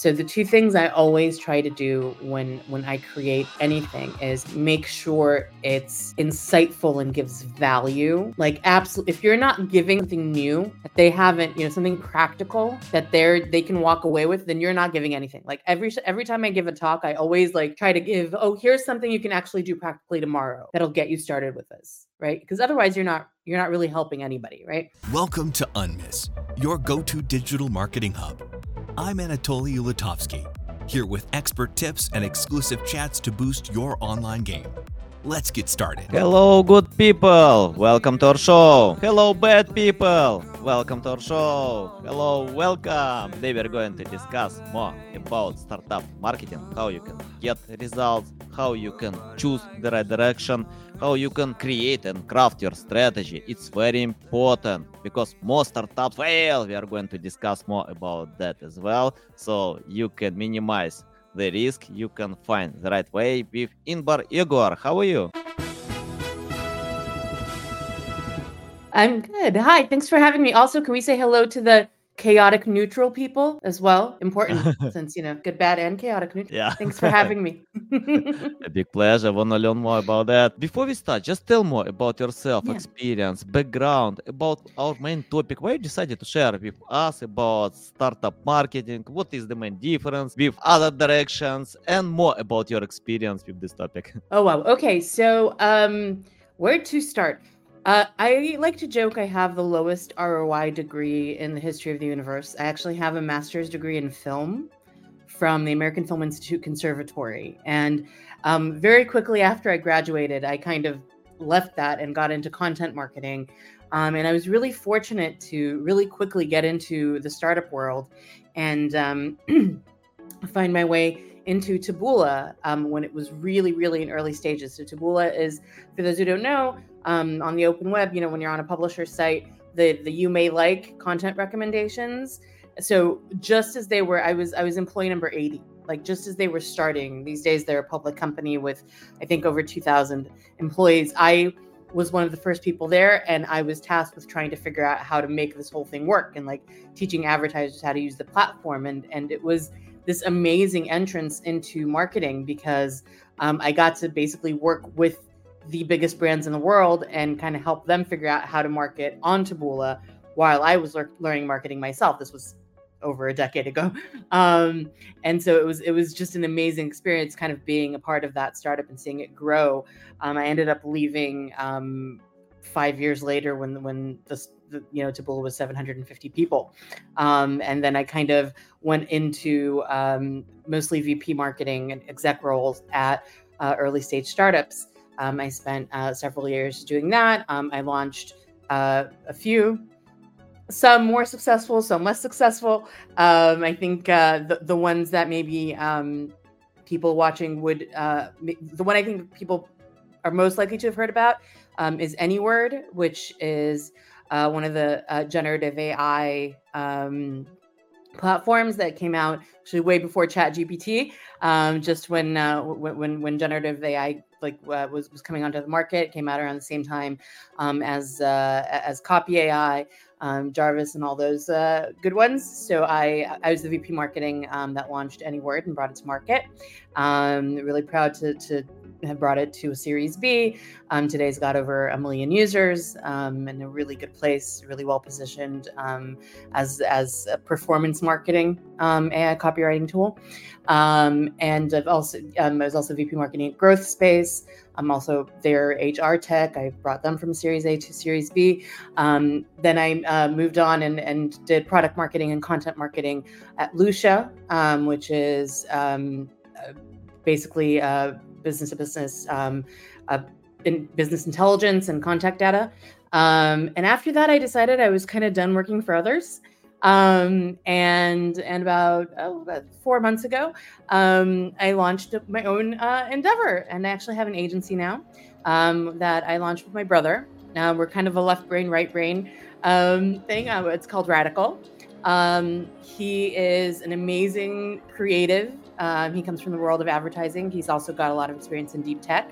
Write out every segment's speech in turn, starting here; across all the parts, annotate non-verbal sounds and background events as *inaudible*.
So the two things I always try to do when when I create anything is make sure it's insightful and gives value. Like absolutely if you're not giving something new that they haven't, you know, something practical that they're they can walk away with, then you're not giving anything. Like every every time I give a talk, I always like try to give, oh, here's something you can actually do practically tomorrow that'll get you started with this, right? Because otherwise you're not you're not really helping anybody, right? Welcome to Unmiss, your go-to digital marketing hub. I'm Anatolii Ulitovskyi, here with expert tips and exclusive chats to boost your online game. Let's get started. Hello, good people. Welcome to our show. Hello, bad people. Welcome to our show. Hello, welcome. Today we're going to discuss more about startup marketing, how you can get results, how you can choose the right direction, how you can create and craft your strategy. It's very important because most startups fail. We are going to discuss more about that as well. So you can minimize the risk, you can find the right way with Inbar Yagur. How are you? I'm good. Hi, thanks for having me. Also, can we say hello to the chaotic neutral people as well. Important *laughs* since you know good, bad, and chaotic neutral. Yeah. Thanks for having me. *laughs* A big *laughs* pleasure. I want to learn more about that. Before we start, just tell more about yourself, Yeah. experience, background, about our main topic. Why you decided to share with us about startup marketing? What is the main difference with other directions, and more about your experience with this topic? oh wow. Okay, so um, where to start? Uh, I like to joke I have the lowest ROI degree in the history of the universe. I actually have a master's degree in film from the American Film Institute Conservatory. And um, very quickly after I graduated, I kind of left that and got into content marketing. Um, and I was really fortunate to really quickly get into the startup world and um, *clears throat* find my way into Taboola um, when it was really, really in early stages. So Taboola is, for those who don't know, um, on the open web, you know, when you're on a publisher site, the the you may like content recommendations. So just as they were, I was I was employee number 80. Like just as they were starting, these days they're a public company with I think over 2,000 employees. I was one of the first people there, and I was tasked with trying to figure out how to make this whole thing work and like teaching advertisers how to use the platform. And and it was this amazing entrance into marketing because um, I got to basically work with the biggest brands in the world and kind of help them figure out how to market on Taboola while I was lear- learning marketing myself. This was over a decade ago. *laughs* Um, and so it was it was just an amazing experience kind of being a part of that startup and seeing it grow. Um, I ended up leaving um, five years later when when the you know Taboola was 750 people. Um, and then I kind of went into um, mostly VP marketing and exec roles at uh, early stage startups. Um, I spent uh, several years doing that. Um, I launched uh, a few, some more successful, some less successful. Um, I think uh, the, the ones that maybe um, people watching would, uh, the one I think people are most likely to have heard about um, is AnyWord, which is uh, one of the uh, generative AI um, platforms that came out actually way before ChatGPT. Um, just when, uh, when when when generative AI like uh, was was coming onto the market, came out around the same time um, as uh, as Copy AI, um, Jarvis, and all those uh, good ones. So I I was the VP marketing um, that launched AnyWord and brought it to market. Um, really proud to to have brought it to a Series B. Um, today's got over a million users um, and a really good place, really well positioned um, as as a performance marketing um, AI copywriting tool. Um, and I've also um, I was also VP marketing at Growth Space. I'm also their HR tech. I brought them from Series A to Series B. Um, then I uh, moved on and, and did product marketing and content marketing at Lusha, um, which is um, uh, basically uh, business to business, um, uh, in business intelligence and contact data. Um, and after that, I decided I was kind of done working for others. Um, and and about, oh, about four months ago, um, I launched my own uh, endeavor, and I actually have an agency now um, that I launched with my brother. Now we're kind of a left brain, right brain um, thing. Uh, it's called Radical. Um, he is an amazing creative. Um, he comes from the world of advertising. He's also got a lot of experience in deep tech.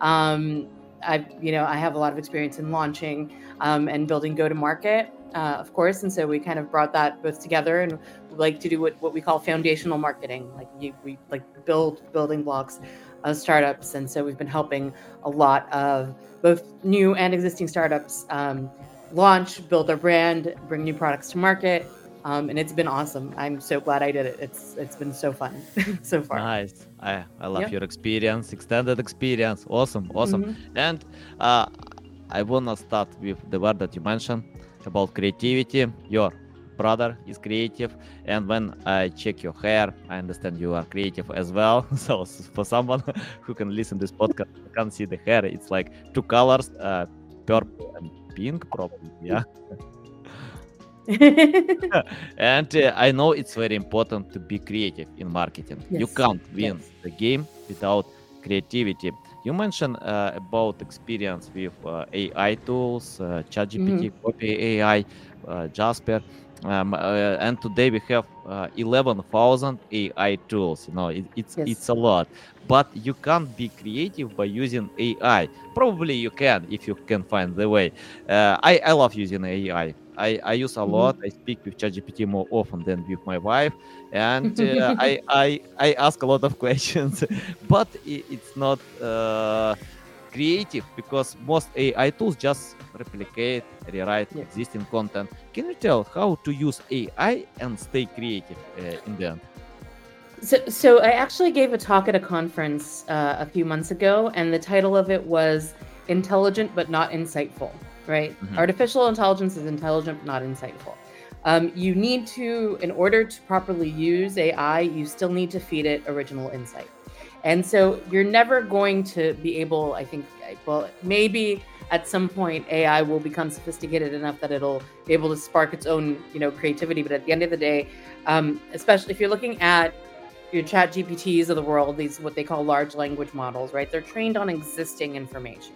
Um, I, you know, I have a lot of experience in launching um, and building go-to-market, uh, of course, and so we kind of brought that both together, and like to do what, what we call foundational marketing. Like you, we like build building blocks of startups, and so we've been helping a lot of both new and existing startups um, launch, build their brand, bring new products to market, um, and it's been awesome. I'm so glad I did it. It's it's been so fun *laughs* so far. Nice. I I love your experience, extended experience. Awesome, awesome. Mm-hmm. And uh, I will not start with the word that you mentioned about creativity. Your brother is creative, and when I check your hair, I understand you are creative as well. *laughs* so for someone *laughs* who can listen this podcast, can see the hair. It's like two colors, uh, purple and pink, probably. Yeah. *laughs* and uh, I know it's very important to be creative in marketing. Yes. You can't win yes. the game without creativity. You mentioned uh, about experience with uh, AI tools, uh, ChatGPT, mm-hmm. Copy AI, uh, Jasper. Um, uh, and today we have uh, 11,000 AI tools. You know, it, it's yes. it's a lot, but you can't be creative by using AI. Probably you can if you can find the way. Uh, I I love using AI. I, I use a mm-hmm. lot. I speak with ChatGPT more often than with my wife, and *laughs* uh, I, I I ask a lot of *laughs* questions, but it, it's not uh, creative because most AI tools just replicate, rewrite yeah. existing content. Can you tell how to use AI and stay creative uh, in the end? So, so I actually gave a talk at a conference uh, a few months ago, and the title of it was "Intelligent but Not Insightful." right? Mm-hmm. Artificial intelligence is intelligent, but not insightful. Um, you need to, in order to properly use AI, you still need to feed it original insight. And so you're never going to be able, I think, well, maybe at some point AI will become sophisticated enough that it'll be able to spark its own, you know, creativity. But at the end of the day, um, especially if you're looking at your chat GPTs of the world, these what they call large language models, right? They're trained on existing information.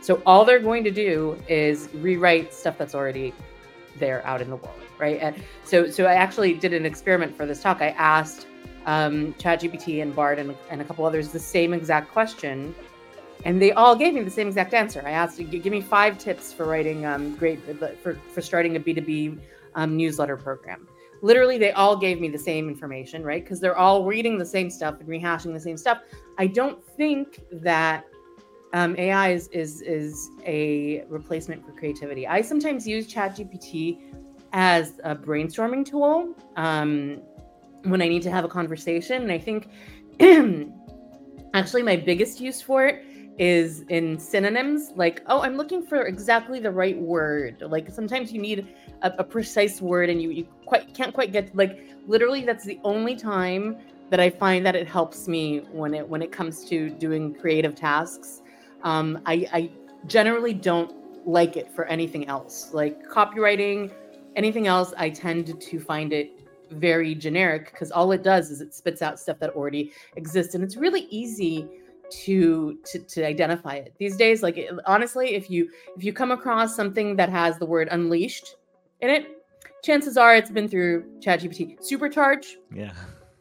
So all they're going to do is rewrite stuff that's already there out in the world, right? And so, so I actually did an experiment for this talk. I asked um, ChatGPT and Bard and, and a couple others the same exact question, and they all gave me the same exact answer. I asked, "Give me five tips for writing um, great for for starting a B two B um, newsletter program." Literally, they all gave me the same information, right? Because they're all reading the same stuff and rehashing the same stuff. I don't think that um, AI is, is is a replacement for creativity. I sometimes use ChatGPT as a brainstorming tool um, when I need to have a conversation, and I think *clears throat* actually my biggest use for it is in synonyms. Like, oh, I'm looking for exactly the right word. Like sometimes you need a, a precise word, and you you quite can't quite get like literally. That's the only time that I find that it helps me when it when it comes to doing creative tasks um, I, I generally don't like it for anything else. Like copywriting, anything else, I tend to find it very generic because all it does is it spits out stuff that already exists, and it's really easy to to to identify it these days. Like it, honestly, if you if you come across something that has the word unleashed in it, chances are it's been through ChatGPT. Supercharge, yeah.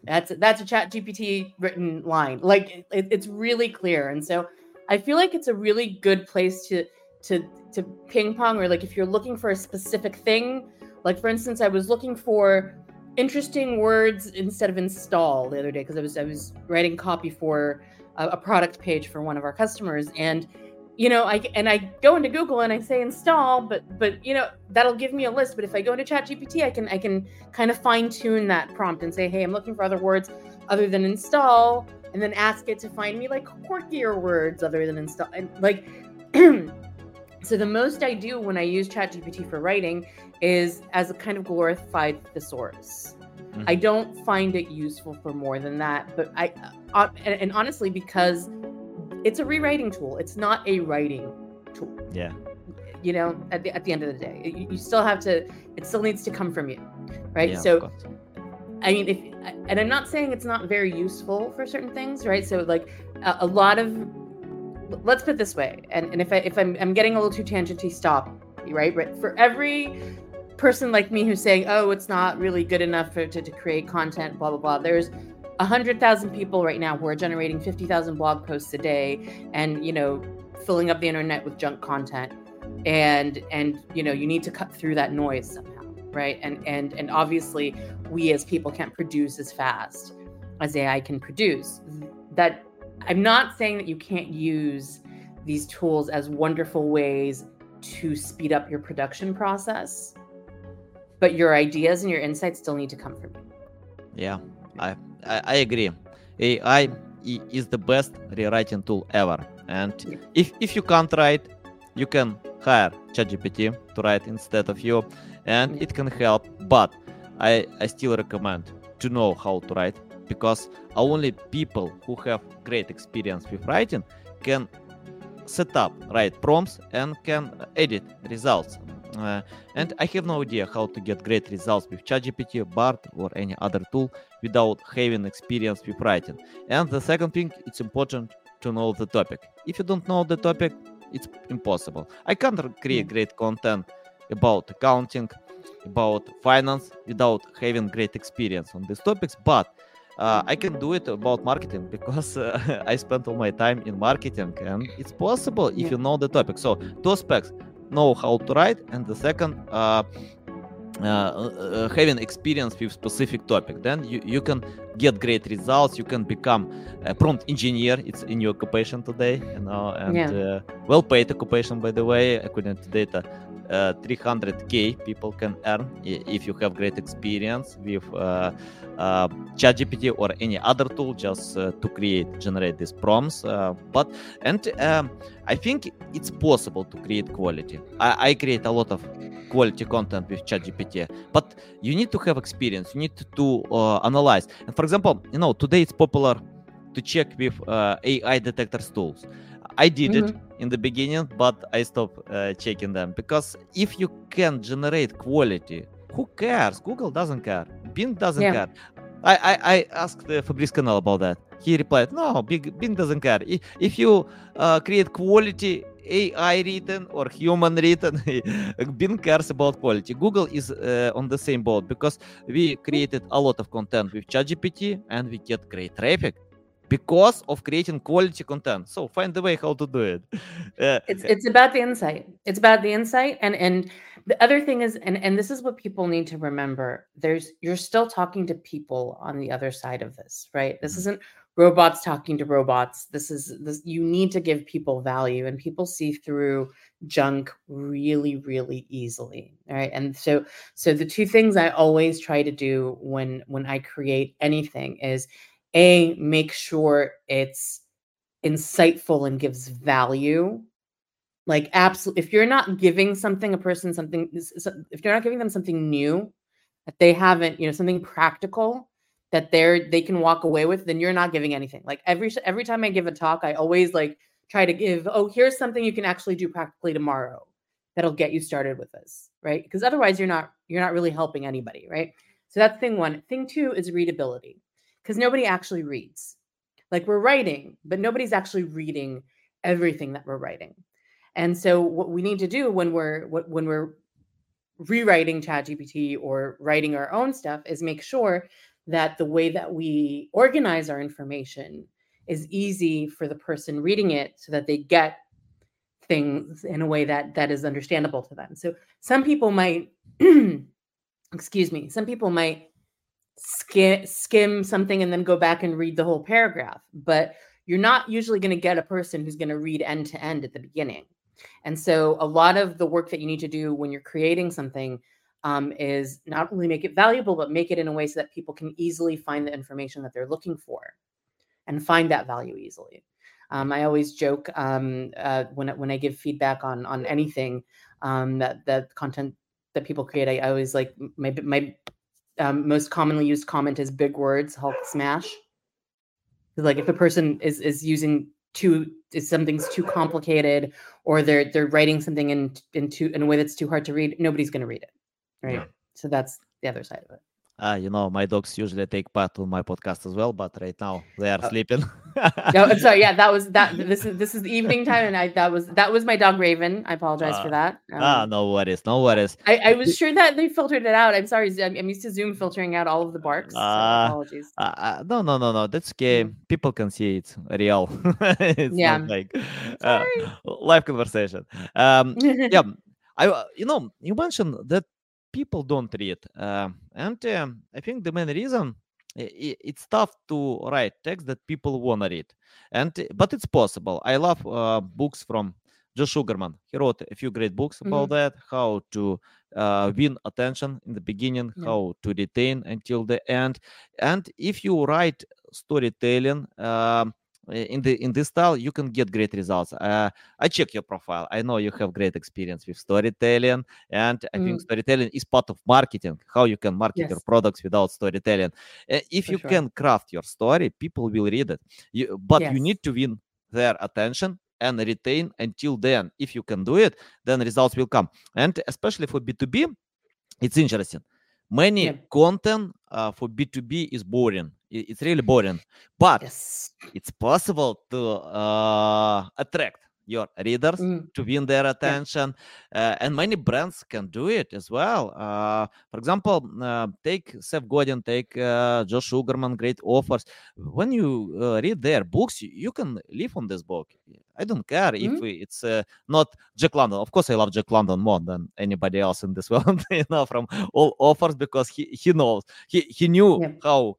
That's a, that's a chat GPT written line. Like it, it's really clear. And so I feel like it's a really good place to to to ping pong or like if you're looking for a specific thing, like for instance, I was looking for interesting words instead of install the other day because I was I was writing copy for a, a, product page for one of our customers and you know I and I go into Google and I say install but but you know that'll give me a list but if I go into chat GPT I can I can kind of fine tune that prompt and say hey I'm looking for other words other than install and then ask it to find me like quirkier words other than install and like *clears throat* so the most I do when I use ChatGPT for writing is as a kind of glorified thesaurus. Mm-hmm. I don't find it useful for more than that, but I uh, and, and honestly because it's a rewriting tool. It's not a writing tool. Yeah. You know, at the at the end of the day, you, you still have to. It still needs to come from you, right? Yeah, so I mean, if and I'm not saying it's not very useful for certain things, right? So like a, a lot of let's put it this way, and, and if I if I'm I'm getting a little too tangenty, stop, right? Right. For every person like me who's saying, oh, it's not really good enough for, to, to create content, blah blah blah. There's a hundred thousand people right now who are generating fifty thousand blog posts a day, and you know, filling up the internet with junk content, and and you know, you need to cut through that noise somehow right? And and and obviously we as people can't produce as fast as AI can produce. That I'm not saying that you can't use these tools as wonderful ways to speed up your production process, but your ideas and your insights still need to come from you. Yeah, I, I, I agree. AI is the best rewriting tool ever. And yeah. if, if you can't write, you can hire ChatGPT to write instead of you, and yeah. it can help. But I, I still recommend to know how to write because only people who have great experience with writing can set up write prompts and can edit results. Uh, and I have no idea how to get great results with ChatGPT, Bard, or any other tool without having experience with writing. And the second thing, it's important to know the topic. If you don't know the topic, it's impossible. I can't create great content about accounting, about finance without having great experience on these topics, but uh, I can do it about marketing because uh, *laughs* I spent all my time in marketing and it's possible if you know the topic. So, two aspects know how to write, and the second, uh, uh, uh, having experience with specific topic then you, you can get great results you can become a prompt engineer it's in your occupation today you know and yeah. uh, well paid occupation by the way according to data uh, 300k people can earn if you have great experience with uh, uh, ChatGPT or any other tool just uh, to create generate these prompts. Uh, but and um, I think it's possible to create quality. I, I create a lot of quality content with ChatGPT, but you need to have experience. You need to uh, analyze. And for example, you know today it's popular to check with uh, AI detectors tools. I did mm-hmm. it in the beginning, but I stopped uh, checking them because if you can generate quality, who cares? Google doesn't care. Bing doesn't yeah. care. I, I, I asked uh, Fabrice Canel about that. He replied, "No, Bing, Bing doesn't care. If you uh, create quality AI written or human written, *laughs* Bing cares about quality. Google is uh, on the same boat because we created a lot of content with ChatGPT and we get great traffic because of creating quality content. So find the way how to do it. *laughs* Uh, it's it's about the insight. It's about the insight, and and the other thing is, and and this is what people need to remember. There's you're still talking to people on the other side of this, right? This mm-hmm. isn't robots talking to robots. This is this. You need to give people value, and people see through junk really really easily right and so so the two things i always try to do when when i create anything is a make sure it's insightful and gives value. Like absolutely if you're not giving something a person something if you're not giving them something new that they haven't you know something practical that they're they can walk away with then you're not giving anything. Like every every time i give a talk i always like try to give oh here's something you can actually do practically tomorrow that'll get you started with this right? Because otherwise you're not you're not really helping anybody right? So that's thing one. Thing two is readability because nobody actually reads. Like we're writing, but nobody's actually reading everything that we're writing. And so what we need to do when we're when we're rewriting ChatGPT or writing our own stuff is make sure that the way that we organize our information is easy for the person reading it so that they get things in a way that that is understandable to them. So some people might *clears throat* excuse me, some people might skim, skim something and then go back and read the whole paragraph. But you're not usually going to get a person who's going to read end to end at the beginning. And so, a lot of the work that you need to do when you're creating something um, is not only make it valuable, but make it in a way so that people can easily find the information that they're looking for and find that value easily. Um, I always joke um, uh, when when I give feedback on on anything um, that that content that people create. I, I always like my my um, most commonly used comment is big words, Hulk smash. Like if a person is is using too if something's too complicated or they're they're writing something in in too in a way that's too hard to read, nobody's going to read it, right? Yeah. So that's the other side of it. Uh, you know, my dogs usually take part on my podcast as well, but right now they are oh. sleeping. no, I'm sorry. Yeah, *laughs* that was that. This is this is the evening time, and I that was that was my dog Raven. I apologize uh, for that. Um, ah, no worries, no worries. I, I was sure that they filtered it out. I'm sorry. I'm, I'm used to Zoom filtering out all of the barks. Uh, apologies. Uh, no, no, no, no. That's okay. Mm. People can see it's real. *laughs* it's yeah. not like uh, live conversation. Um, *laughs* yeah. I, you know, you mentioned that people don't read. Uh, and um, I think the main reason it's tough to write text that people wanna read, and but it's possible. I love uh, books from Joe Sugarman. He wrote a few great books about mm-hmm. that, how to uh, win attention in the beginning, yeah. how to retain until the end. And if you write storytelling, um, in the in this style you can get great results uh, i check your profile i know you have great experience with storytelling and i mm. think storytelling is part of marketing how you can market yes. your products without storytelling uh, if For you sure. can craft your story people will read it you, but yes. you need to win their attention and retain until then if you can do it then results will come and especially for b2b it's interesting many yeah. content uh, for b2b is boring it's really boring but yes. it's possible to uh, attract your readers mm. to win their attention yeah. uh, and many brands can do it as well uh, for example uh, take seth godin take uh, josh sugarman great offers when you uh, read their books you can live on this book i don't care mm. if it's uh, not jack london of course i love jack london more than anybody else in this *laughs* world you know from all offers because he, he knows he, he knew yeah. how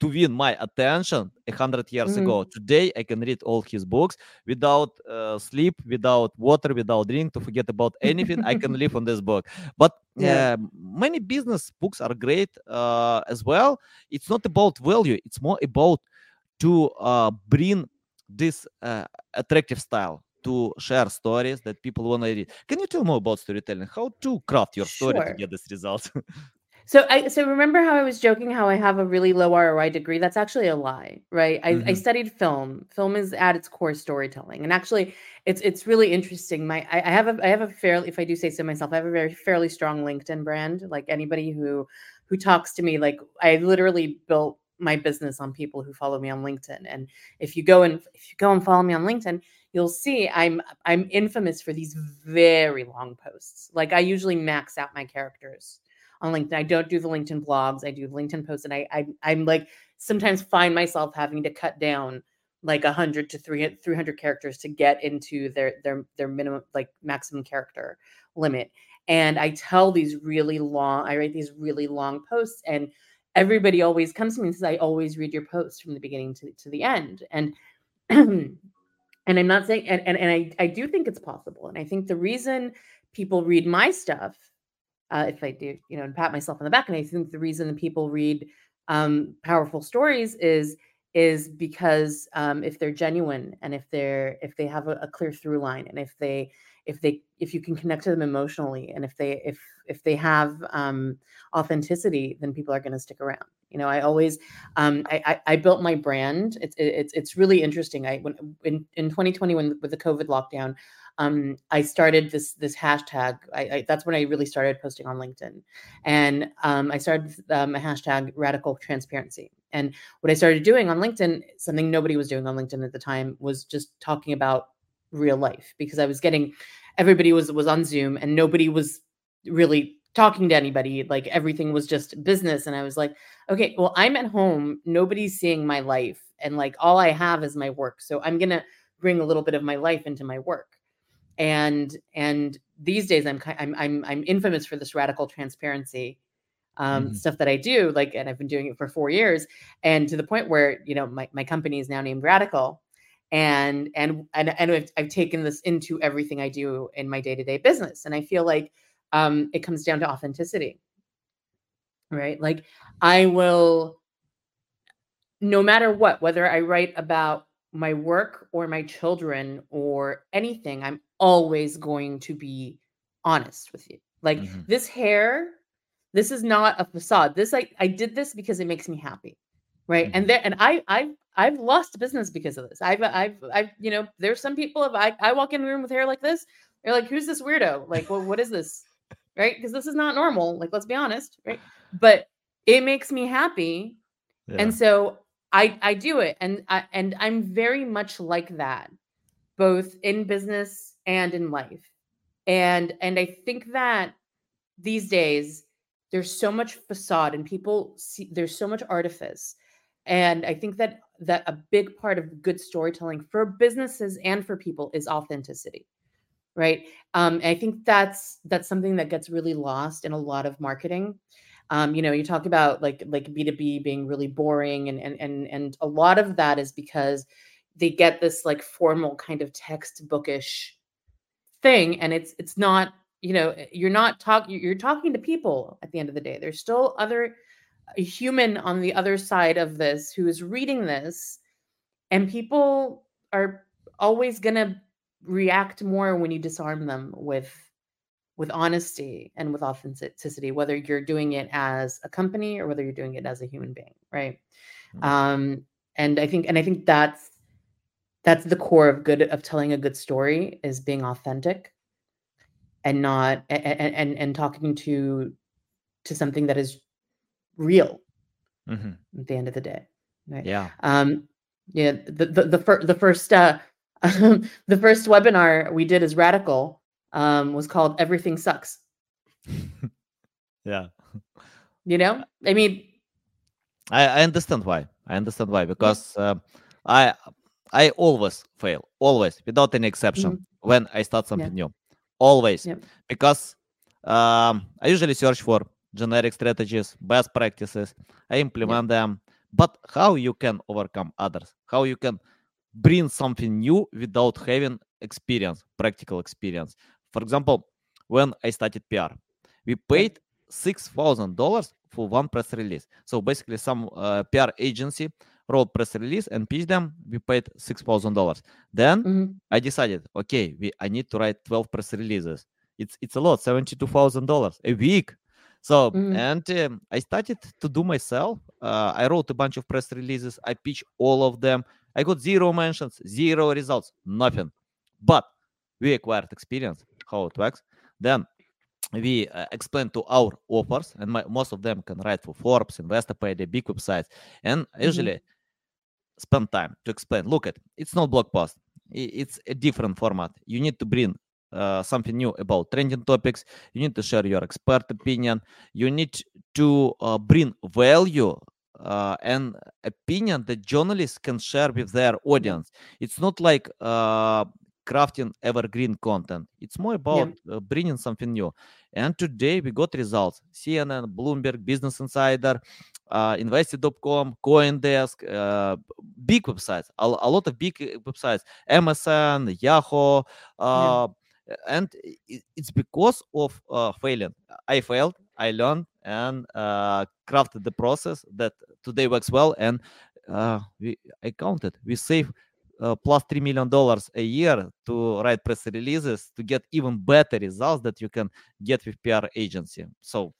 to win my attention a hundred years mm-hmm. ago. Today, I can read all his books without uh, sleep, without water, without drink, to forget about anything. I can live on this book. But *laughs* yeah. uh, many business books are great uh, as well. It's not about value; it's more about to uh, bring this uh, attractive style to share stories that people want to read. Can you tell more about storytelling? How to craft your story sure. to get this result? *laughs* So I so remember how I was joking how I have a really low ROI degree? That's actually a lie, right? I, mm-hmm. I studied film. Film is at its core storytelling, and actually, it's it's really interesting. My I, I have a I have a fairly, if I do say so myself, I have a very fairly strong LinkedIn brand. Like anybody who who talks to me, like I literally built my business on people who follow me on LinkedIn. And if you go and if you go and follow me on LinkedIn, you'll see I'm I'm infamous for these very long posts. Like I usually max out my characters on LinkedIn. I don't do the LinkedIn blogs. I do LinkedIn posts, and I, I I'm like sometimes find myself having to cut down like a 100 to 300, 300 characters to get into their their their minimum like maximum character limit. And I tell these really long. I write these really long posts, and everybody always comes to me and says, "I always read your post from the beginning to, to the end." And *clears throat* and I'm not saying, and, and, and I, I do think it's possible. And I think the reason people read my stuff uh, if I do, you know, and pat myself on the back. And I think the reason people read um, powerful stories is is because um, if they're genuine and if they're if they have a, a, clear through line and if they if they if you can connect to them emotionally and if they if if they have um, authenticity then people are going to stick around you know i always um, I, I, I built my brand it's it's it's really interesting i when in in 2020 when with the covid lockdown um, I started this this hashtag. I, I, that's when I really started posting on LinkedIn, and um, I started um, a hashtag radical transparency. And what I started doing on LinkedIn, something nobody was doing on LinkedIn at the time, was just talking about real life because I was getting everybody was was on Zoom and nobody was really talking to anybody. Like everything was just business, and I was like, okay, well, I'm at home. Nobody's seeing my life, and like all I have is my work. So I'm gonna bring a little bit of my life into my work and and these days I'm I'm I'm I'm infamous for this radical transparency um, mm-hmm. stuff that I do. Like, and I've been doing it for four years, and to the point where you know my my company is now named Radical, and and and and I've, I've taken this into everything I do in my day to day business, and I feel like um, it comes down to authenticity, right? Like, I will, no matter what, whether I write about my work or my children or anything, I'm always going to be honest with you. Like mm-hmm. this hair, this is not a facade. This I I did this because it makes me happy. Right. Mm-hmm. And there and I I I've lost business because of this. I've I've I've you know, there's some people if I, I walk in a room with hair like this, they're like, who's this weirdo? Like, well, what is this? Right? Because this is not normal. Like, let's be honest, right? But it makes me happy. Yeah. And so I I do it. And I and I'm very much like that, both in business and in life. And and I think that these days there's so much facade and people see there's so much artifice. And I think that that a big part of good storytelling for businesses and for people is authenticity. right? Um, I think that's that's something that gets really lost in a lot of marketing. Um, you know, you talk about like like B2B being really boring and and and and a lot of that is because they get this like formal kind of textbookish thing and it's it's not you know you're not talking you're talking to people at the end of the day there's still other a human on the other side of this who is reading this and people are always going to react more when you disarm them with with honesty and with authenticity whether you're doing it as a company or whether you're doing it as a human being right mm-hmm. um and i think and i think that's that's the core of good of telling a good story is being authentic and not and and, and talking to to something that is real mm-hmm. at the end of the day right? Yeah. Um yeah the the the, fir- the first uh *laughs* the first webinar we did as radical um was called everything sucks. *laughs* Yeah. You know? I mean i i understand why. I understand why because uh, i i always fail always without any exception mm-hmm. when i start something yeah. new always yeah. because um, i usually search for generic strategies, best practices. I implement yeah. them. But how you can overcome others? How you can bring something new without having experience, practical experience? For example, when I started PR, we paid six thousand dollars for one press release. So basically, some uh, PR agency wrote press release and pitched them. We paid six thousand dollars. Then mm-hmm. I decided, okay, we I need to write twelve press releases. It's it's a lot, seventy two thousand dollars a week. So, mm-hmm. and um, I started to do myself. Uh, I wrote a bunch of press releases. I pitched all of them. I got zero mentions, zero results, nothing. But we acquired experience, how it works. Then we uh, explain to our offers, and my, most of them can write for Forbes, Investopedia, big websites, and mm-hmm. Spend time to explain. Look at it's not blog post; it's a different format. You need to bring uh, something new about trending topics you need to share your expert opinion you need to uh, bring value uh, and opinion that journalists can share with their audience it's not like uh, crafting evergreen content. It's more about yeah. Uh, bringing something new. And today we got results. Cnn bloomberg business insider uh, invested.com coindesk uh, big websites a, a, lot of big websites msn yahoo uh, yeah and it's because of uh, failing. I failed i learned and uh, crafted the process that today works well and uh, we i counted. We save uh, plus three million dollars a year to write press releases to get even better results that you can get with PR agency. So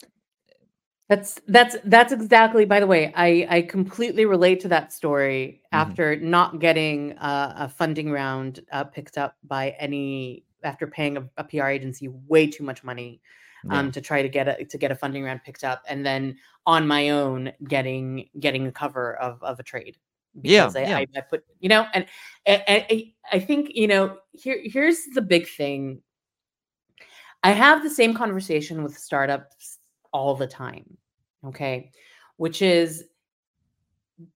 that's that's that's exactly. By the way, I I completely relate to that story. Mm-hmm. After not getting uh, a funding round uh, picked up by any after paying a, a PR agency way too much money um, yeah. to try to get a to get a funding round picked up, and then on my own getting getting a cover of of a trade. Because yeah, I, yeah. I, I, put you know, and, I, I think you know here here's the big thing. I have the same conversation with startups all the time. Okay, which is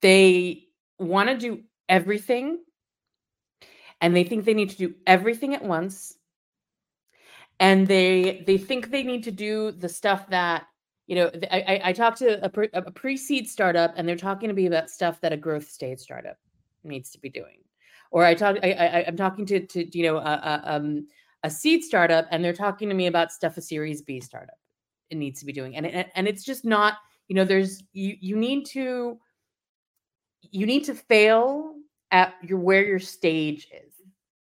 they want to do everything and they think they need to do everything at once and they they think they need to do the stuff that you know i i, talked to a, pre, a pre-seed startup and they're talking to me about stuff that a growth stage startup needs to be doing or i talk i, I i'm talking to to you know a, a, um, a seed startup and they're talking to me about stuff a series b startup it needs to be doing and and, and it's just not you know there's you you need to you need to fail at your where your stage is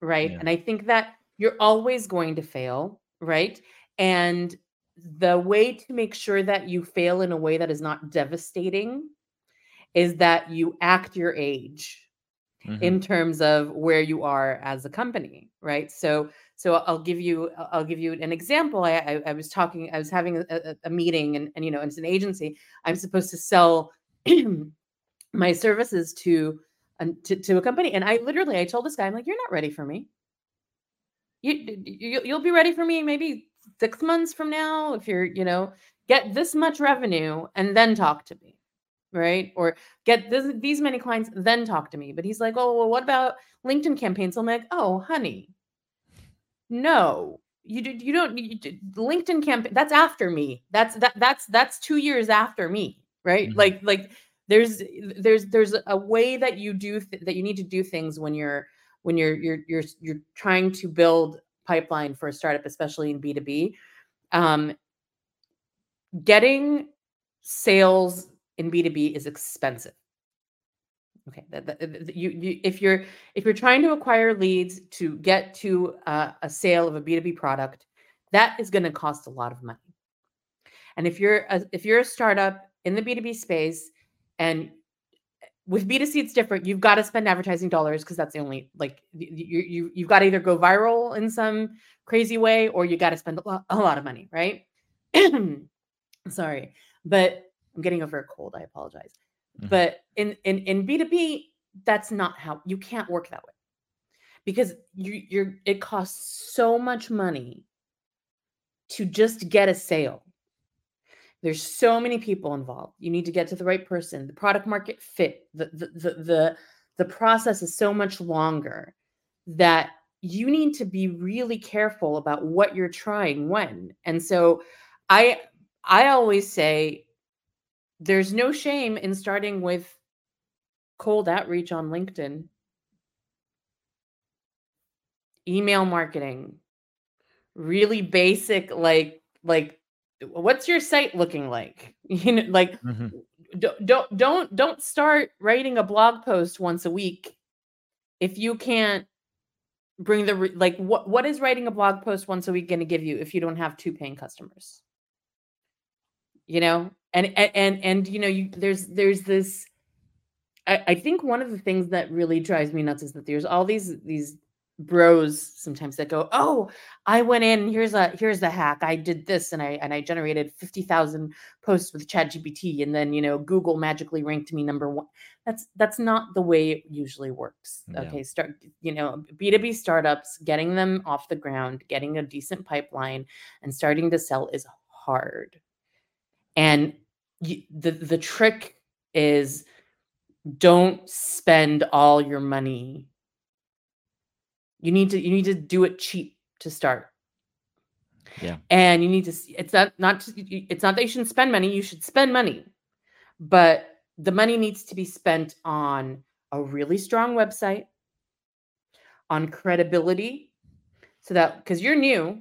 right? Yeah. And I think that you're always going to fail, right? And the way to make sure that you fail in a way that is not devastating is that you act your age mm-hmm. in terms of where you are as a company, right? So so I'll give you I'll give you an example. I I, I was talking I was having a, a meeting and and you know it's an agency. I'm supposed to sell *clears throat* my services to to, to a company. And I literally, I told this guy, I'm like, you're not ready for me. You, you you'll be ready for me maybe six months from now if you're, you know, get this much revenue and then talk to me, right? Or get this, these many clients, then talk to me. But he's like, oh, well, what about LinkedIn campaigns? I'm like, oh, honey, No, you do, you don't you, LinkedIn campaign. That's after me. That's that that's that's two years after me, right? Mm-hmm. Like like there's there's there's a way that you do th- that you need to do things when you're when you're you're you're you're trying to build pipeline for a startup, especially in B two B. Um, getting sales in B two B is expensive. Okay, that, that, you, you if you're if you're trying to acquire leads to get to uh, a sale of a B2B product, that is going to cost a lot of money. And if you're a, if you're a startup in the B2B space and with B2C it's different, you've got to spend advertising dollars because that's the only like you you you've got to either go viral in some crazy way or you got to spend a lot, a lot of money, right? *clears throat* Sorry, but I'm getting over a cold. I apologize. Mm-hmm. But in in in B2B, that's not how you can't work that way. Because you you're it costs so much money to just get a sale. There's so many people involved. You need to get to the right person, the product market fit, the the the the, the process is so much longer that you need to be really careful about what you're trying when. And so I I always say there's no shame in starting with cold outreach on LinkedIn, email marketing, really basic like like what's your site looking like? *laughs* You know like mm-hmm. don't don't don't don't start writing a blog post once a week if you can't bring the like what what is writing a blog post once a week going to give you if you don't have two paying customers you know and and and, and you know you there's there's this I, I think one of the things that really drives me nuts is that there's all these these bros sometimes that go oh i went in here's a here's the hack i did this and i and i generated 50000 posts with chat gpt and then you know google magically ranked me number one that's that's not the way it usually works yeah. okay start you know b2b startups getting them off the ground getting a decent pipeline and starting to sell is hard and you, the the trick is don't spend all your money. You need to you need to do it cheap to start. Yeah. And you need to it's not not to, it's not that you shouldn't spend money, you should spend money. But the money needs to be spent on a really strong website, on credibility, so that because you're new,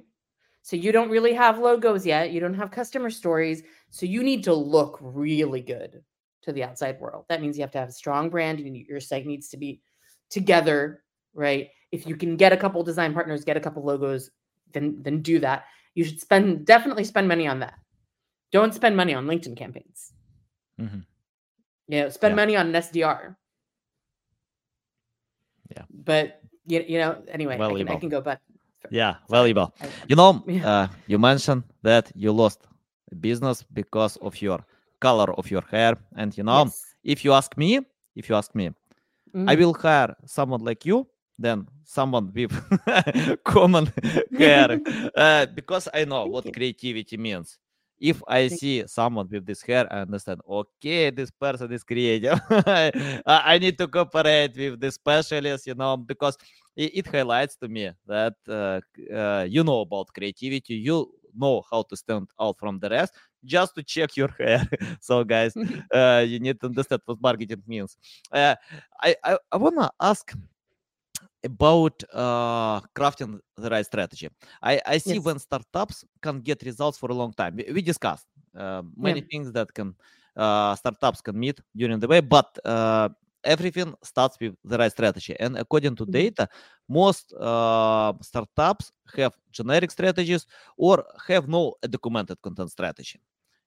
so you don't really have logos yet, you don't have customer stories, so you need to look really good to the outside world. That means you have to have a strong brand. You need, your site needs to be together, right? If you can get a couple design partners, get a couple logos, then then do that. You should spend definitely spend money on that. Don't spend money on LinkedIn campaigns. Mm-hmm. You know, spend yeah. money on an SDR. Yeah. But you, you know, anyway, well, I, can, I can go but yeah, valuable. You know, *laughs* uh, you mentioned that you lost business because of your color of your hair and you know yes. if you ask me if you ask me mm-hmm. i will hire someone like you than someone with *laughs* common hair *laughs* uh, because i know Thank what you. creativity means. If i Thank see someone with this hair i understand okay this person is creative. *laughs* I need to cooperate with the specialist you know because it, it highlights to me that uh, uh, you know about creativity you know how to stand out from the rest just to check your hair. So guys uh, you need to understand what marketing means. Uh, I, I i wanna ask about uh, crafting the right strategy. I, I see yes. when startups can get results for a long time. We, we discussed uh, many yeah. things that can uh, startups can meet during the way, but uh, everything starts with the right strategy. And according to mm-hmm. data, most uh, startups have generic strategies or have no documented content strategy.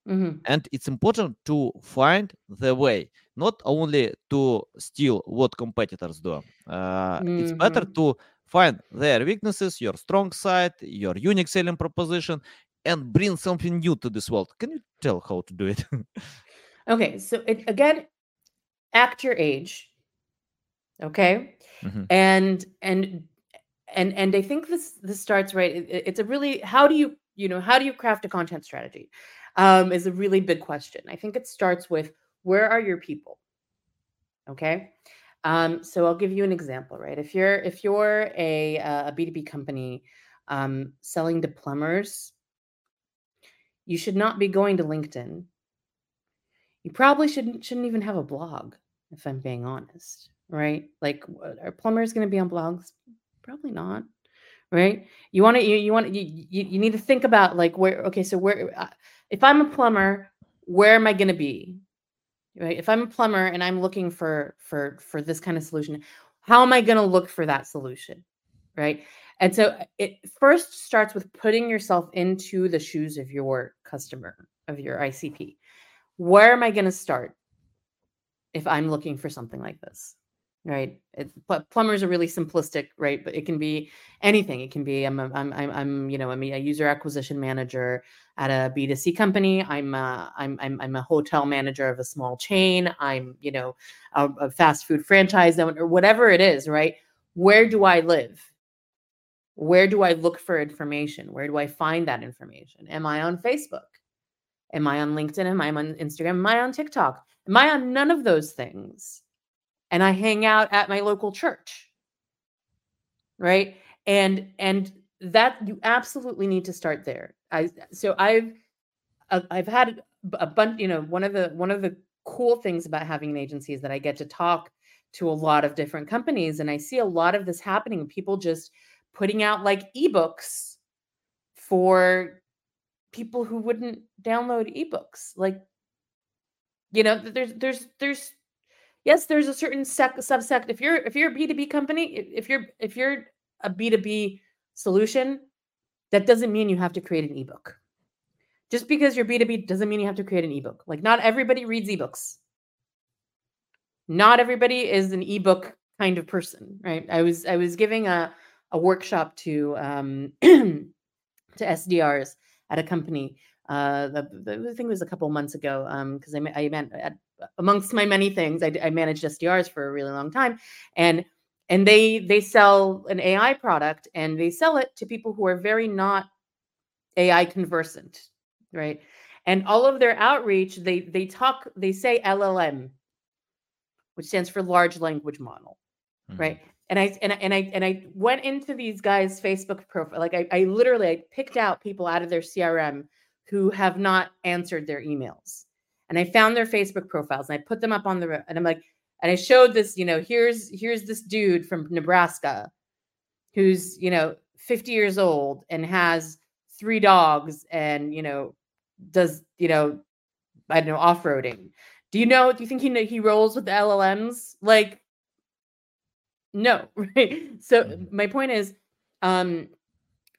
Mm-hmm. And it's important to find the way, not only to steal what competitors do. Uh, mm-hmm. It's better to find their weaknesses, your strong side, your unique selling proposition, and bring something new to this world. Can you tell how to do it? okay, so it, again, act your age okay *laughs* mm-hmm. and and and and i think this this starts right it, it's a really how do you you know how do you craft a content strategy um is a really big question i think it starts with where are your people okay um so i'll give you an example right if you're if you're a a b2b company um, selling to plumbers, you should not be going to LinkedIn. You probably shouldn't shouldn't even have a blog, if I'm being honest, right? Like, are plumbers going to be on blogs? Probably not, right? You want to you, you want you, you you need to think about like where okay, so where uh, if I'm a plumber, where am I going to be? Right? If I'm a plumber and I'm looking for for for this kind of solution, how am I going to look for that solution? Right? And so uh, it first starts with putting yourself into the shoes of your customer, of your ICP. Where am I going to start if I'm looking for something like this? Right. It, plumbers are really simplistic, right? But it can be anything. It can be I'm a, I'm I'm I'm you know I'm a user acquisition manager at a B2C company. I'm a, I'm I'm I'm a hotel manager of a small chain. I'm you know a, a fast food franchise owner, whatever it is. Right. Where do I live? Where do I look for information? Where do I find that information? Am I on Facebook? Am I on LinkedIn? Am I on Instagram? Am I on TikTok? Am I on none of those things? And I hang out at my local church. Right? And and that you absolutely need to start there. I so I've uh, I've had a bunch, you know, one of the one of the cool things about having an agency is that I get to talk to a lot of different companies and I see a lot of this happening. People just putting out like ebooks for people who wouldn't download ebooks like you know there's there's there's yes there's a certain sec subsect if you're if you're a b2b company if you're if you're a b2b solution that doesn't mean you have to create an ebook. Just because you're b2b doesn't mean you have to create an ebook. Like not everybody reads ebooks. Not everybody is an ebook kind of person right? I was i was giving a a workshop to um, *clears throat* to SDRs at a company. Uh, the, the, it was a couple months ago because um, I, I meant at, amongst my many things, I, I managed SDRs for a really long time, and and they they sell an AI product and they sell it to people who are very not AI conversant, right? And all of their outreach, they they talk, they say LLM, which stands for large language model, mm-hmm. right? and I and I, and I and I went into these guys' Facebook profile. Like I, I literally I picked out people out of their CRM who have not answered their emails, and I found their Facebook profiles and I put them up on the and I'm like, and I showed this, you know, here's here's this dude from Nebraska, who's you know 50 years old and has three dogs and you know does you know I don't know off roading. Do you know? Do you think he he rolls with the LLMs? Like no, *laughs* right. So mm-hmm. my point is, um,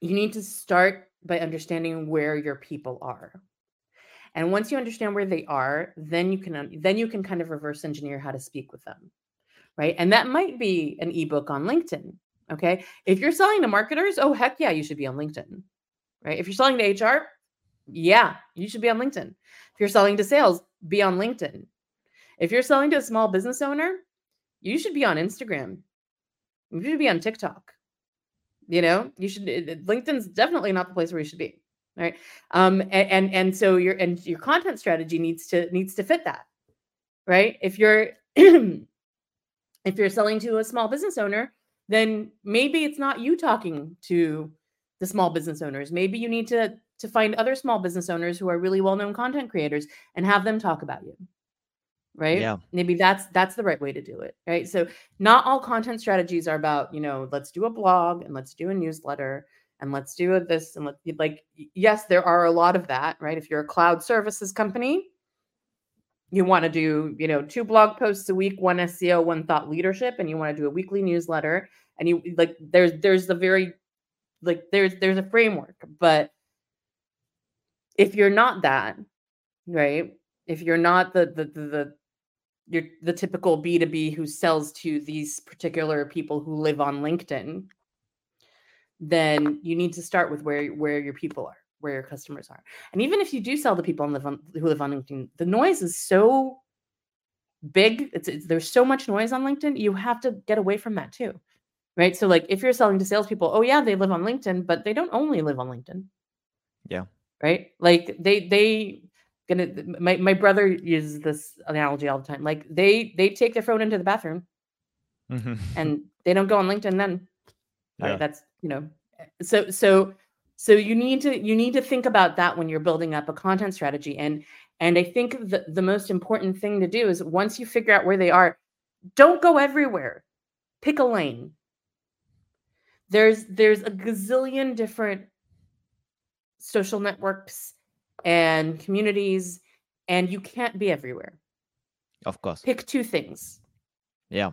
you need to start by understanding where your people are. And once you understand where they are, then you can um, then you can kind of reverse engineer how to speak with them. Right? And that might be an ebook on LinkedIn. Okay? If you're selling to marketers, oh heck yeah, you should be on LinkedIn. Right? If you're selling to HR, yeah, you should be on LinkedIn. If you're selling to sales, be on LinkedIn. If you're selling to a small business owner, you should be on Instagram. You should be on TikTok. You know, you should. LinkedIn's definitely not the place where you should be, right? Um, and, and and so your and your content strategy needs to needs to fit that, right? If you're *clears throat* if you're selling to a small business owner, then maybe it's not you talking to the small business owners. Maybe you need to to find other small business owners who are really well-known content creators and have them talk about you right yeah maybe that's that's the right way to do it right so not all content strategies are about you know let's do a blog and let's do a newsletter and let's do this and let like yes there are a lot of that right? If you're a cloud services company you want to do you know two blog posts a week one seo one thought leadership and you want to do a weekly newsletter and you like there's there's the very like there's there's a framework but if you're not that right if you're not the the the, the you're the typical B2B who sells to these particular people who live on LinkedIn, then you need to start with where where your people are, where your customers are. And even if you do sell to people live on, who live on LinkedIn, the noise is so big. It's, it's there's so much noise on LinkedIn. You have to get away from that too, right? So like if you're selling to salespeople, oh yeah, they live on LinkedIn, but they don't only live on LinkedIn. Yeah. Right. Like they they gonna my, my brother uses this analogy all the time like they they take their phone into the bathroom mm-hmm. and *laughs* they don't go on linkedin then yeah. that's you know so so so you need to you need to think about that when you're building up a content strategy. And and i think the, the most important thing to do is once you figure out where they are don't go everywhere. Pick a lane. There's there's a gazillion different social networks and communities and you can't be everywhere. Of course. pick two things. Yeah,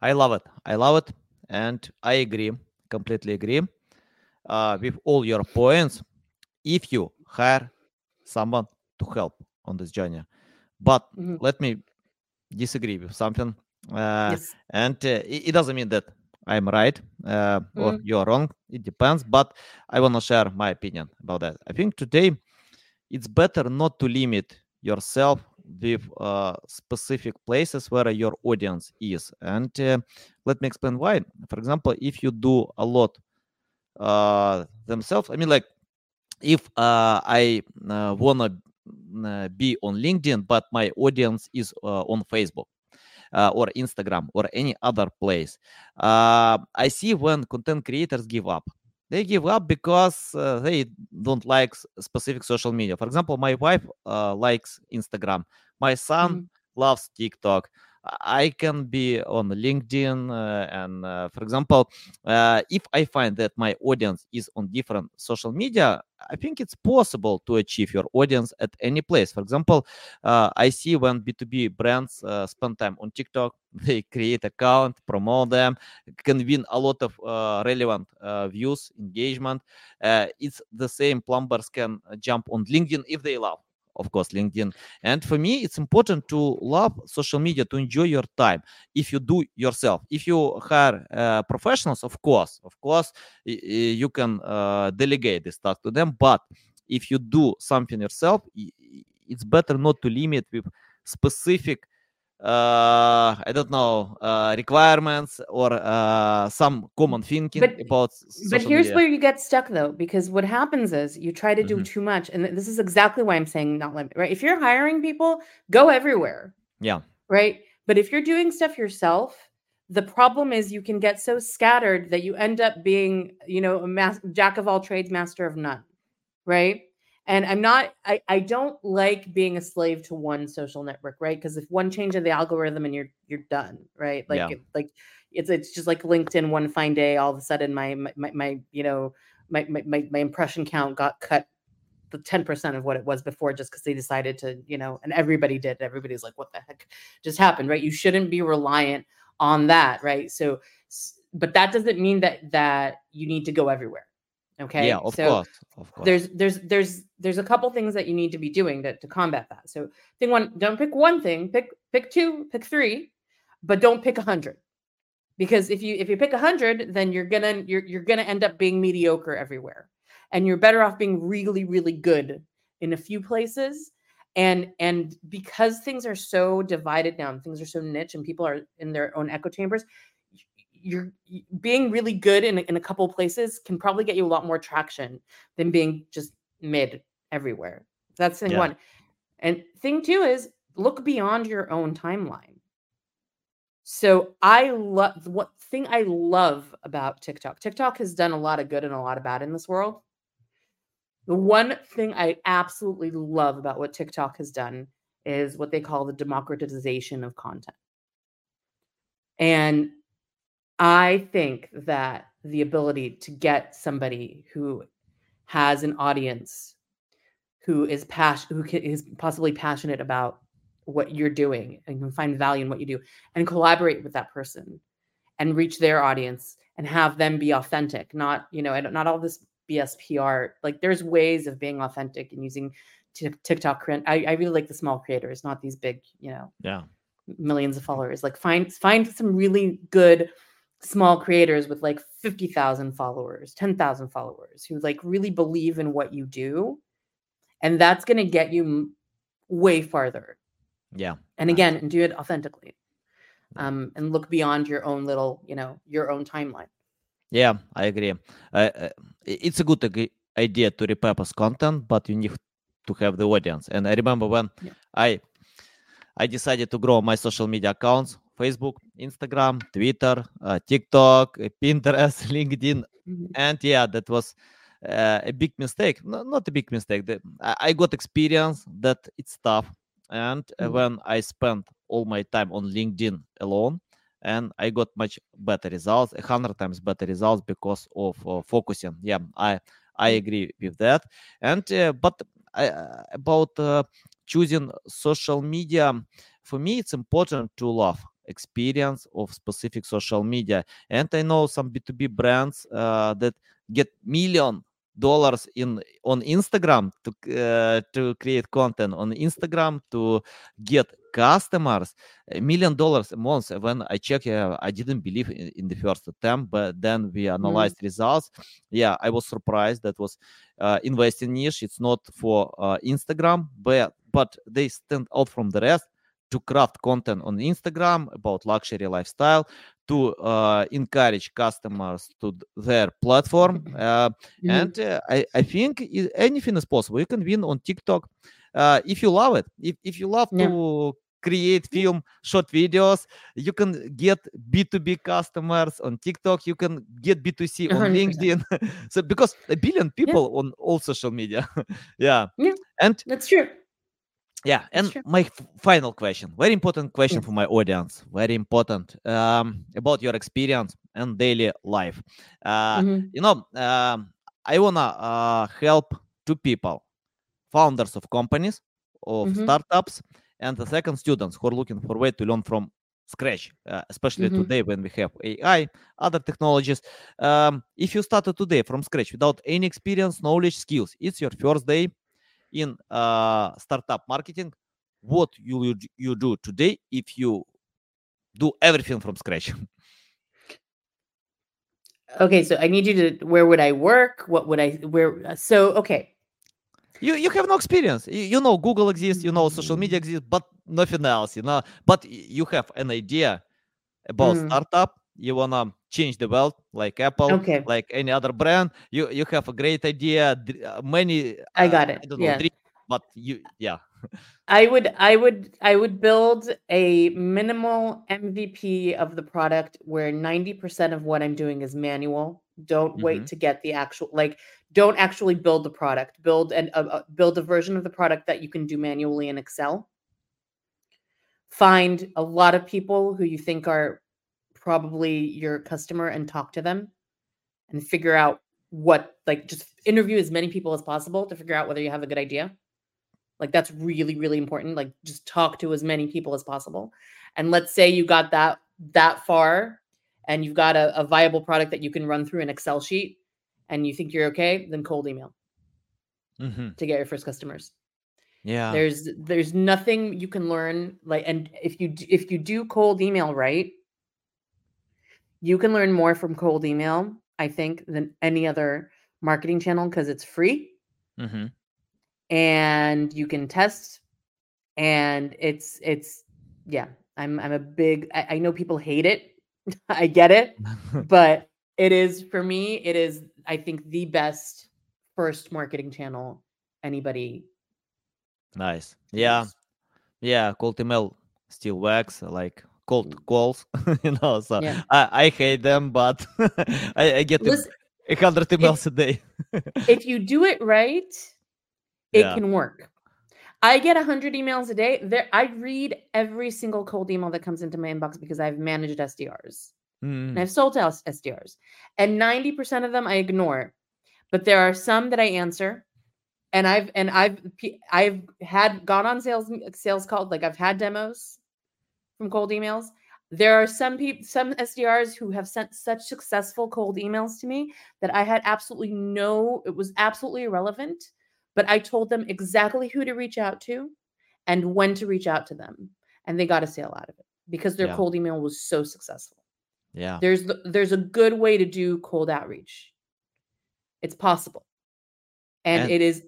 I love it. I love it, and I agree, completely agree uh, with all your points. If you hire someone to help on this journey, but Mhm. let me disagree with something, uh, yes and uh, it, it doesn't mean that I'm right uh, or you're wrong. It depends, but I want to share my opinion about that. I think today it's better not to limit yourself with uh, specific places where your audience is. And uh, let me explain why. For example, if you do a lot uh, themselves, I mean, like if uh, I uh, wanna uh, be on LinkedIn, but my audience is uh, on Facebook. Uh, or Instagram or any other place. Uh, I see when content creators give up. They give up because uh, they don't like specific social media. For example, my wife uh, likes Instagram. My son Mhm. loves TikTok. I can be on LinkedIn, uh, and uh, for example, uh, if I find that my audience is on different social media, I think it's possible to achieve your audience at any place. For example, uh, I see when B2B brands uh, spend time on TikTok, *laughs* they create account, promote them, can win a lot of uh, relevant views, engagement. It's the same plumbers can jump on LinkedIn if they love, of course, LinkedIn. And for me, it's important to love social media to enjoy your time. If you do yourself, if you hire uh, professionals, of course, of course, you can uh, delegate this task to them. But if you do something yourself, it's better not to limit with specific uh i don't know uh requirements or uh some common thinking But- about but here's media. where you get stuck though because what happens is you try to do Mhm. too much and this is exactly why i'm saying not limit right if you're hiring people go everywhere yeah right but if you're doing stuff yourself the problem is you can get so scattered that you end up being you know a mas- jack of all trades master of none right and i'm not i, I don't like being a slave to one social network right? Because if one change of the algorithm and you're you're done right? Like Yeah. it- like it's it's just like linkedin one fine day all of a sudden my my, my, my you know my, my my my impression count got cut the 10% of what it was before just because they decided to you know and everybody did. Everybody's like what the heck just happened? Right? You shouldn't be reliant on that right? So but that doesn't mean that that you need to go everywhere okay yeah of so course of course. there's there's there's there's a couple things that you need to be doing to, to combat that. So thing one don't pick one thing pick pick two pick three but don't pick a hundred. Because if you if you pick a hundred then you're gonna you're, you're gonna end up being mediocre everywhere. And you're better off being really really good in a few places. And and because things are so divided down things are so niche and people are in their own echo chambers you're being really good in, a- in a couple places can probably get you a lot more traction than being just mid everywhere that's thing Yeah. one and thing two is look beyond your own timeline so I love what thing I love about TikTok. TikTok has done a lot of good and a lot of bad in this world. The one thing I absolutely love about what TikTok has done is what they call the democratization of content. And I think that the ability to get somebody who has an audience who is passion who ca- is possibly passionate about what you're doing and can find value in what you do and collaborate with that person and reach their audience and have them be authentic not you know don't- all this bs pr like there's ways of being authentic and using Tik- tiktok I, I really like the small creators not these big you know yeah. millions of followers. Like find find some really good small creators with like 50,000 followers 10,000 followers who like really believe in what you do and that's going to get you way farther yeah and again and do it authentically um and look beyond your own little you know your own timeline Yeah, I agree. Uh, uh, it's a good idea to repurpose content, but you need to have the audience. And I remember when Yeah. I I decided to grow my social media accounts: Facebook, Instagram, Twitter, uh, TikTok, uh, Pinterest, *laughs* LinkedIn. Mhm. and yeah, that was uh, a big mistake. No, not a big mistake. The, I, got experience that it's tough, and Mhm. when I spent all my time on LinkedIn alone, and I got much better results, a hundred times better results because of uh, focusing. Yeah, I I agree with that. And uh, but I, about uh, choosing social media, for me it's important to love experience of specific social media. And I know some B two B brands uh, that get million dollars in on Instagram to uh, to create content on Instagram to get customers a million dollars a month. When i check uh, i didn't believe in, in the first attempt but then we analyzed results. Yeah i was surprised that was uh, investing niche. It's not for uh, instagram but but they stand out from the rest to craft content on instagram about luxury lifestyle to uh, encourage customers to their platform *laughs* uh, Mhm. and uh, I, I think anything is possible you can win on tiktok uh, if you love it if, if you love Yeah. to create film short videos you can get b2b customers on tiktok you can get b2c *laughs* on 100%. linkedin *laughs* so because a billion people on all social media yeah Yeah. and That's true. Yeah and my f- final question very important question Yes. for my audience very important um, about your experience and daily life uh, Mhm. you know um, i wanna uh, help two people founders of companies of Mhm. startups and the second students who are looking for way to learn from scratch uh, especially Mhm. today when we have ai other technologies um, if you started today from scratch without any experience knowledge skills it's your first day in uh, startup marketing what you you, you do today if you do everything from scratch *laughs* Okay, so I need you to. Where would I work? What would I? Where? So okay. you you have no experience you, you know google exists you know social media Mm. exists but nothing else you know but you have an idea about Mm. startup you wanna change the world like apple Okay. like any other brand you you have a great idea uh, many I uh, got it. i don't know Yeah. dreams, but you yeah I would I would I would build a minimal MVP of the product where 90% of what I'm doing is manual. Don't wait Mhm. to get the actual like don't actually build the product. Build and uh, uh, build a version of the product that you can do manually in Excel. Find a lot of people who you think are probably your customer and talk to them and figure out what like just interview as many people as possible to figure out whether you have a good idea. Like that's really really important. Like just talk to as many people as possible. And let's say you got that that far and you've got a, a viable product that you can run through an Excel sheet and you think you're okay, then cold email Mhm. to get your first customers. yeah There's there's nothing you can learn like and if you if you do cold email right, you can learn more from cold email, I think, than any other marketing channel because it's free. Mhm. and you can test and it's it's yeah i'm i'm a big i, I know people hate it *laughs* i get it *laughs* but it is for me it is i think the best first marketing channel anybody nice. Yeah. yeah cold email still works like cold calls *laughs* you know so yeah i i hate them but *laughs* i, I get listen hundred emails a day *laughs* if you do it right it Yeah. can work i get 100 emails a day there i read every single cold email that comes into my inbox because i've managed sdrs Mm. and I've sold to SDRs, and 90% of them I ignore. But there are some that I answer, and I've and I've I've had gone on sales sales calls, like I've had demos from cold emails. There are some people, some SDRs who have sent such successful cold emails to me that I had absolutely no, it was absolutely irrelevant, but I told them exactly who to reach out to and when to reach out to them, and they got a sale out of it because their Yeah. cold email was so successful yeah there's the- there's a good way to do cold outreach it's possible and, And- it is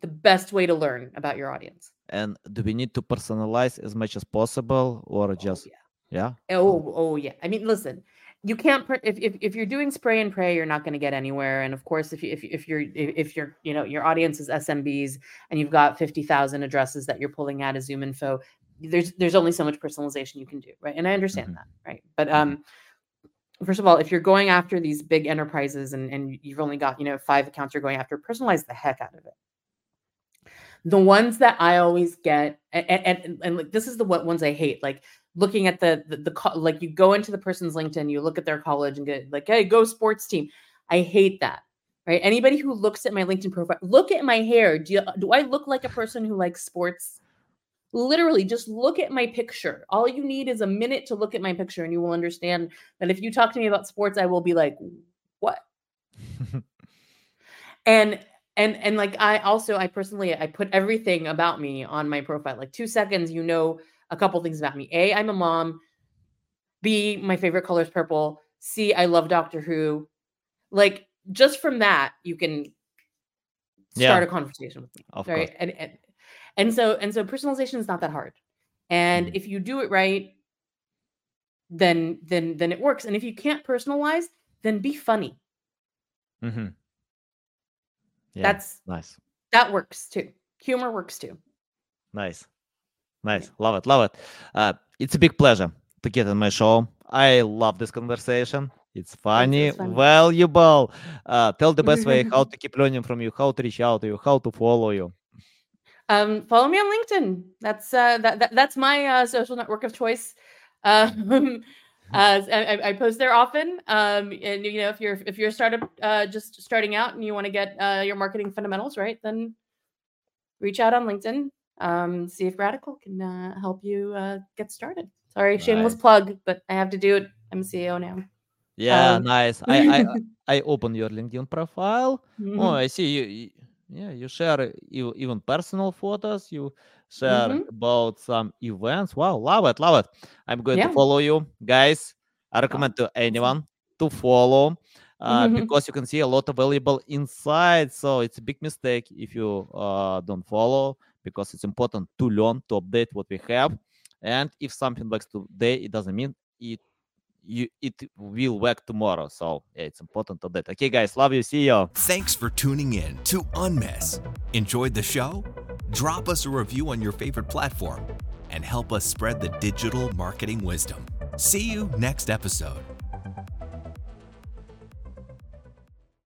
the best way to learn about your audience and do we need to personalize as much as possible or just oh, yeah yeah. oh oh yeah i mean listen you can't if, if if you're doing spray and pray you're not going to get anywhere and of course if you if, if you're if, you're you know your audience is smbs and you've got 50000 addresses that you're pulling out of zoom info there's there's only so much personalization you can do right and i understand Mhm. that right but Mhm. um first of all, if you're going after these big enterprises and, and you've only got, you know, five accounts you're going after, personalize the heck out of it. The ones that I always get, and and, and, like this is the what ones I hate, like looking at the, the the like you go into the person's LinkedIn, you look at their college and get like, hey, go sports team. I hate that. Right. Anybody who looks at my LinkedIn profile, look at my hair. Do you, do I look like a person who likes sports? Literally, just look at my picture. All you need is a minute to look at my picture, and you will understand that if you talk to me about sports, I will be like, "What?" *laughs* and and and like I also I personally I put everything about me on my profile. Like two seconds, you know a couple things about me. A, I'm a mom. B, my favorite color is purple. C, I love Doctor Who. Like just from that, you can start yeah. a conversation with me. Of right. Course. And, and and so and so personalization is not that hard. And mm-hmm. if you do it right, then then then it works. And if you can't personalize, then be funny. Mm-hmm. Yeah, That's nice. That works too. Humor works too. Nice. Nice. Love it. Love it. Uh, it's a big pleasure to get on my show. I love this conversation. It's funny, valuable. Uh, tell the best way *laughs* how to keep learning from you, how to reach out to you, how to follow you. Um, follow me on LinkedIn. That's uh, that, that that's my uh, social network of choice. *laughs* Um, uh, I, I, post there often. Um, and you know, if you're if you're a startup uh, just starting out and you want to get uh, your marketing fundamentals right, then reach out on LinkedIn. Um, see if Radical can uh, help you uh, get started. Sorry, nice. shameless plug, but I have to do it. I'm CEO now. Yeah, um, nice. I, I I open your LinkedIn profile. *laughs* Mm-hmm. Oh, I see you yeah you share even personal photos you share mm-hmm. about some events wow love it love it i'm going yeah. to follow you guys i recommend to anyone to follow uh, mm-hmm. because you can see a lot of valuable insights so it's a big mistake if you uh, don't follow because it's important to learn to update what we have and if something works today it doesn't mean it you it will work tomorrow. So yeah, it's important to that. Okay, guys, love you. See you. Thanks for tuning in to Unmiss. Enjoyed the show? Drop us a review on your favorite platform and help us spread the digital marketing wisdom. See you next episode.